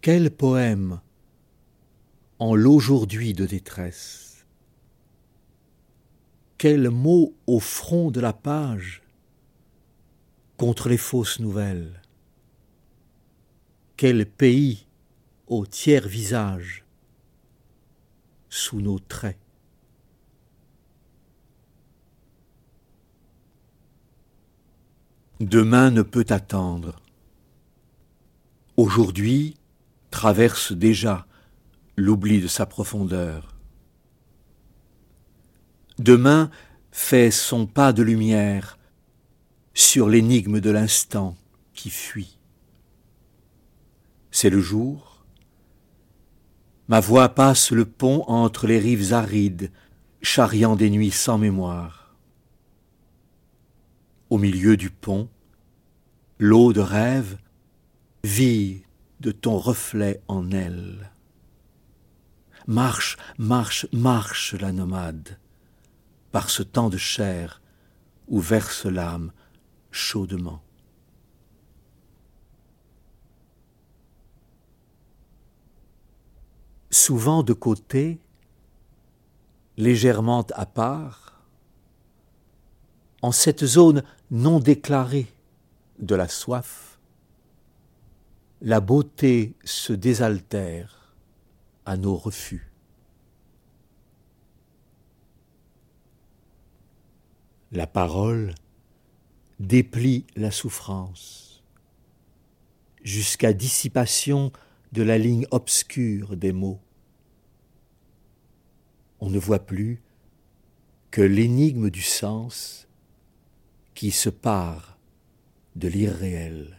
Quel poème en l'aujourd'hui de détresse? Quel mot au front de la page contre les fausses nouvelles? Quel pays au tiers visage sous nos traits? Demain ne peut attendre. Aujourd'hui traverse déjà l'oubli de sa profondeur. Demain fait son pas de lumière sur l'énigme de l'instant qui fuit. C'est le jour. Ma voix passe le pont entre les rives arides, charriant des nuits sans mémoire. Au milieu du pont, l'eau de rêve vit de ton reflet en elle. Marche, marche, marche la nomade, par ce temps de chair où verse l'âme chaudement. Souvent de côté, légèrement à part, en cette zone non déclarée de la soif, la beauté se désaltère à nos refus. La parole déplie la souffrance jusqu'à dissipation de la ligne obscure des mots. On ne voit plus que l'énigme du sens qui se pare de l'irréel.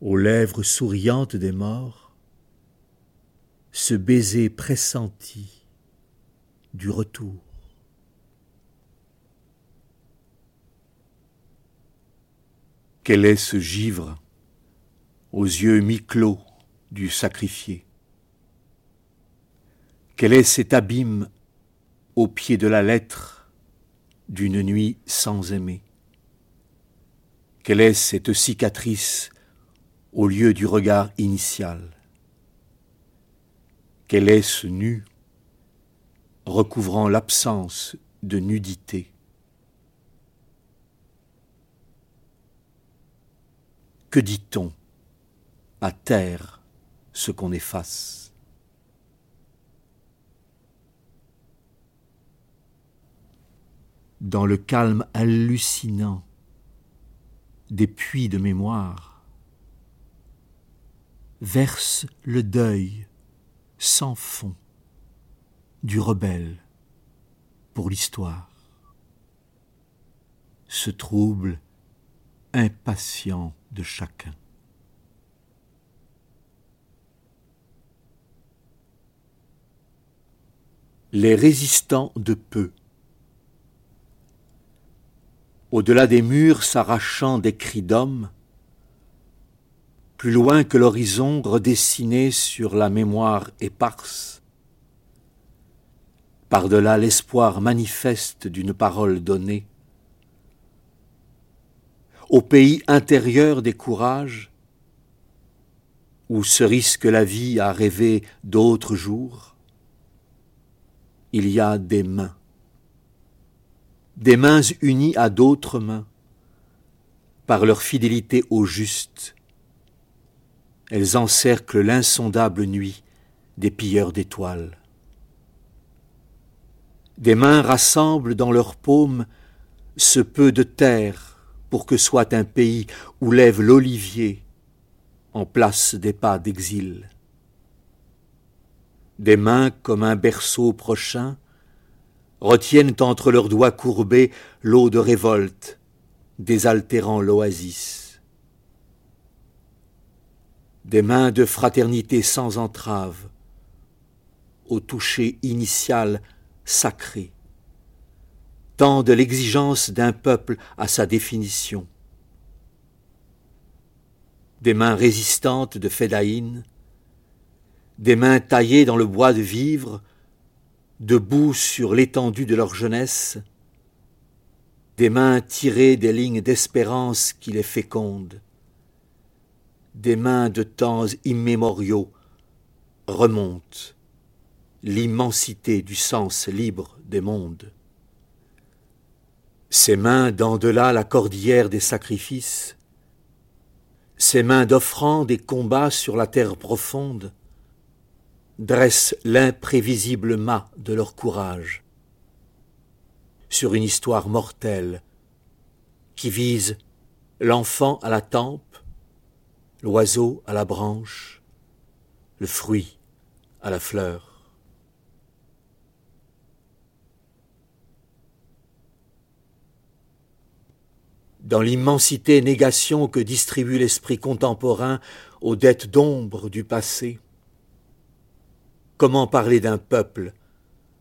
Aux lèvres souriantes des morts, ce baiser pressenti du retour. Quel est ce givre aux yeux mi-clos du sacrifié? Quel est cet abîme au pied de la lettre d'une nuit sans aimer Quelle est cette cicatrice au lieu du regard initial. Quel est ce nu recouvrant l'absence de nudité. Que dit-on à terre ce qu'on efface? Dans le calme hallucinant des puits de mémoire, verse le deuil sans fond du rebelle pour l'histoire. Ce trouble impatient de chacun. Les résistants de peu. Au-delà des murs s'arrachant des cris d'hommes, plus loin que l'horizon redessiné sur la mémoire éparse, par-delà l'espoir manifeste d'une parole donnée, au pays intérieur des courages, où se risque la vie à rêver d'autres jours, il y a des mains, des mains unies à d'autres mains, par leur fidélité au juste. Elles encerclent l'insondable nuit des pilleurs d'étoiles. Des mains rassemblent dans leurs paumes ce peu de terre pour que soit un pays où lève l'olivier en place des pas d'exil. Des mains comme un berceau prochain retiennent entre leurs doigts courbés l'eau de révolte, désaltérant l'oasis. Des mains de fraternité sans entrave, au toucher initial sacré, de l'exigence d'un peuple à sa définition. Des mains résistantes de Fédaïne, des mains taillées dans le bois de vivre, debout sur l'étendue de leur jeunesse, des mains tirées des lignes d'espérance qui les fécondent, des mains de temps immémoriaux remontent l'immensité du sens libre des mondes. Ces mains d'en-delà la cordillère des sacrifices, ces mains d'offrande et combats sur la terre profonde, dressent l'imprévisible mât de leur courage sur une histoire mortelle qui vise l'enfant à la tempe, l'oiseau à la branche, le fruit à la fleur. Dans l'immensité négation que distribue l'esprit contemporain aux dettes d'ombre du passé, comment parler d'un peuple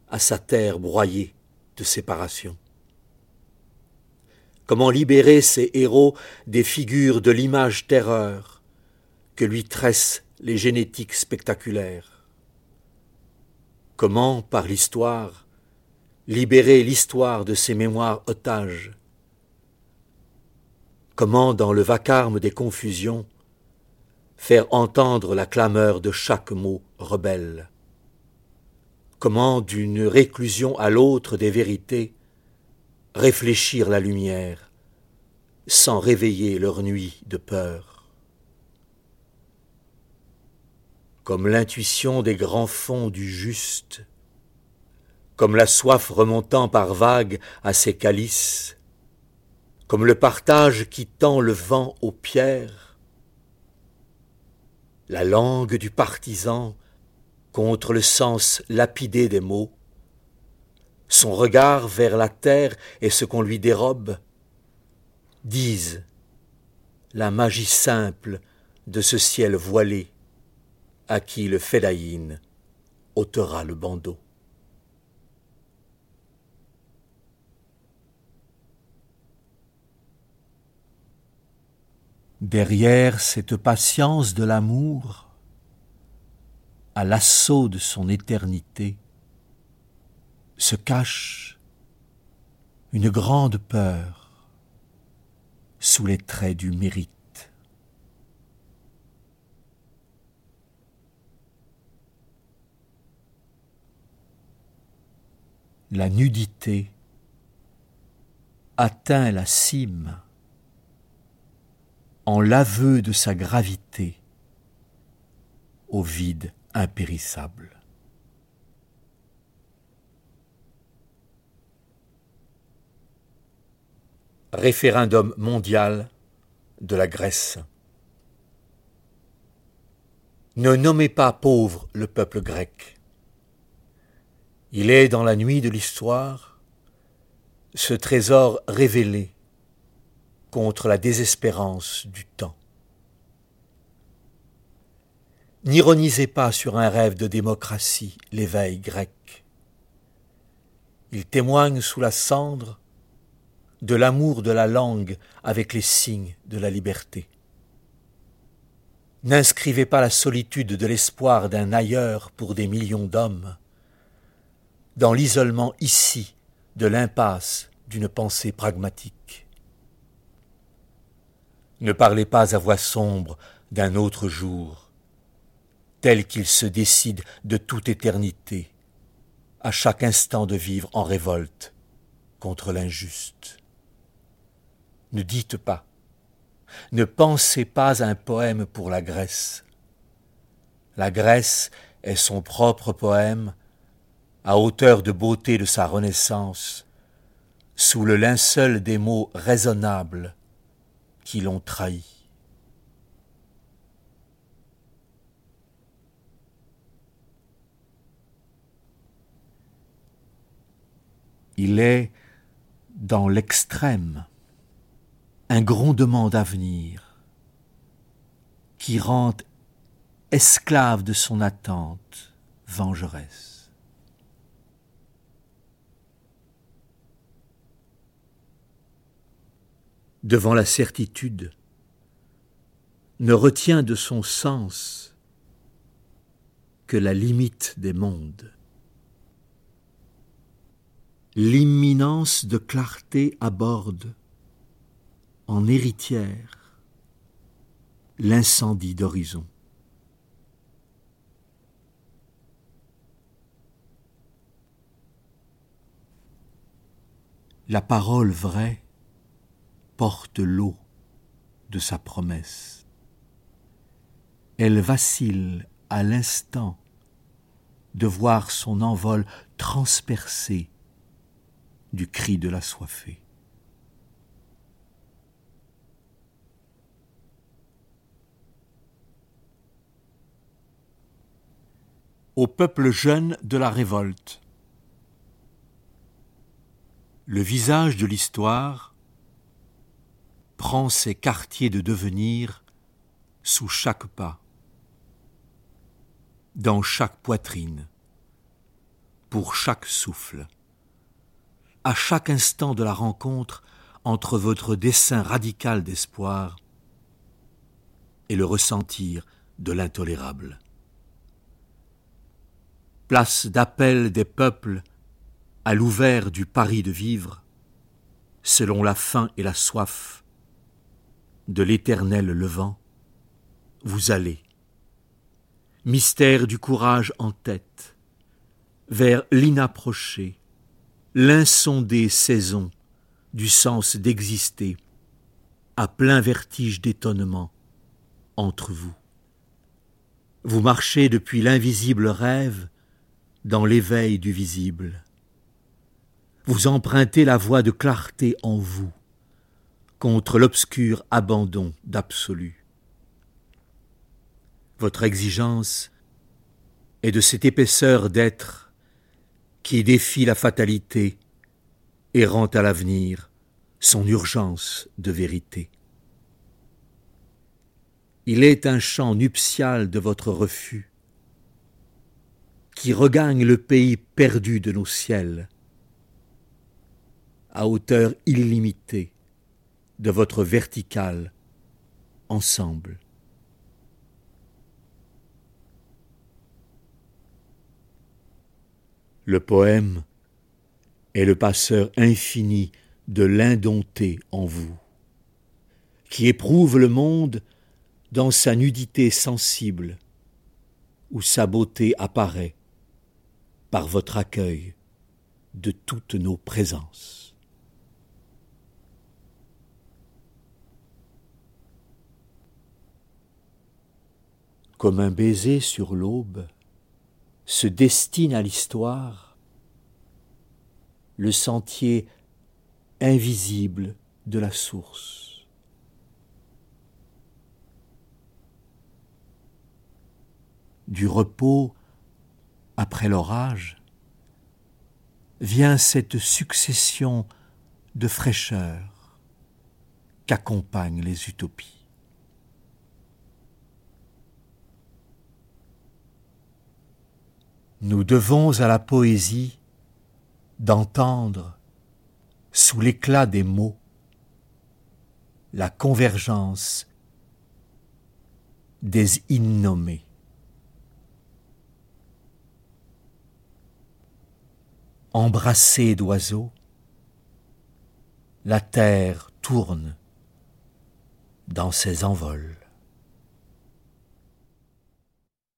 à sa terre broyée de séparation? Comment libérer ces héros des figures de l'image terreur que lui tressent les génétiques spectaculaires. Comment, par l'histoire, libérer l'histoire de ses mémoires otages? Comment, dans le vacarme des confusions, faire entendre la clameur de chaque mot rebelle? Comment d'une réclusion à l'autre des vérités réfléchir la lumière sans réveiller leur nuit de peur? Comme l'intuition des grands fonds du juste, comme la soif remontant par vagues à ses calices, comme le partage qui tend le vent aux pierres, la langue du partisan contre le sens lapidé des mots, son regard vers la terre et ce qu'on lui dérobe, disent la magie simple de ce ciel voilé à qui le fédaïne ôtera le bandeau. Derrière cette patience de l'amour, à l'assaut de son éternité, se cache une grande peur sous les traits du mérite. La nudité atteint la cime en l'aveu de sa gravité au vide impérissable. Référendum mondial de la Grèce. Ne nommez pas pauvre le peuple grec. Il est dans la nuit de l'histoire ce trésor révélé contre la désespérance du temps. N'ironisez pas sur un rêve de démocratie l'éveil grec. Il témoigne sous la cendre de l'amour de la langue avec les signes de la liberté. N'inscrivez pas la solitude de l'espoir d'un ailleurs pour des millions d'hommes dans l'isolement ici de l'impasse d'une pensée pragmatique. Ne parlez pas à voix sombre d'un autre jour tel qu'il se décide de toute éternité, à chaque instant de vivre en révolte contre l'injuste. Ne dites pas, ne pensez pas à un poème pour la Grèce. La Grèce est son propre poème, à hauteur de beauté de sa renaissance, sous le linceul des mots raisonnables qui l'ont trahi. Il est dans l'extrême un grondement d'avenir qui rend esclave de son attente vengeresse. Devant la certitude, ne retient de son sens que la limite des mondes l'imminence de clarté aborde, en héritière, l'incendie d'horizon. La parole vraie porte l'eau de sa promesse. Elle vacille à l'instant de voir son envol transpercé du cri de la soifée. Au peuple jeune de la révolte. Le visage de l'histoire prend ses quartiers de devenir sous chaque pas, dans chaque poitrine, pour chaque souffle à chaque instant de la rencontre entre votre dessein radical d'espoir et le ressentir de l'intolérable. Place d'appel des peuples à l'ouvert du pari de vivre, selon la faim et la soif de l'éternel levant, vous allez, mystère du courage en tête, vers l'inapproché, l'insondée saison du sens d'exister, à plein vertige d'étonnement entre vous. Vous marchez depuis l'invisible rêve dans l'éveil du visible. Vous empruntez la voie de clarté en vous contre l'obscur abandon d'absolu. Votre exigence est de cette épaisseur d'être qui défie la fatalité et rend à l'avenir son urgence de vérité. Il est un chant nuptial de votre refus qui regagne le pays perdu de nos ciels, à hauteur illimitée de votre verticale ensemble. Le poème est le passeur infini de l'indompté en vous, qui éprouve le monde dans sa nudité sensible, où sa beauté apparaît par votre accueil de toutes nos présences. Comme un baiser sur l'aube, se destine à l'histoire le sentier invisible de la source. Du repos après l'orage vient cette succession de fraîcheur qu'accompagnent les utopies. Nous devons à la poésie d'entendre, sous l'éclat des mots, la convergence des innommés. Embrassée d'oiseaux, la terre tourne dans ses envols.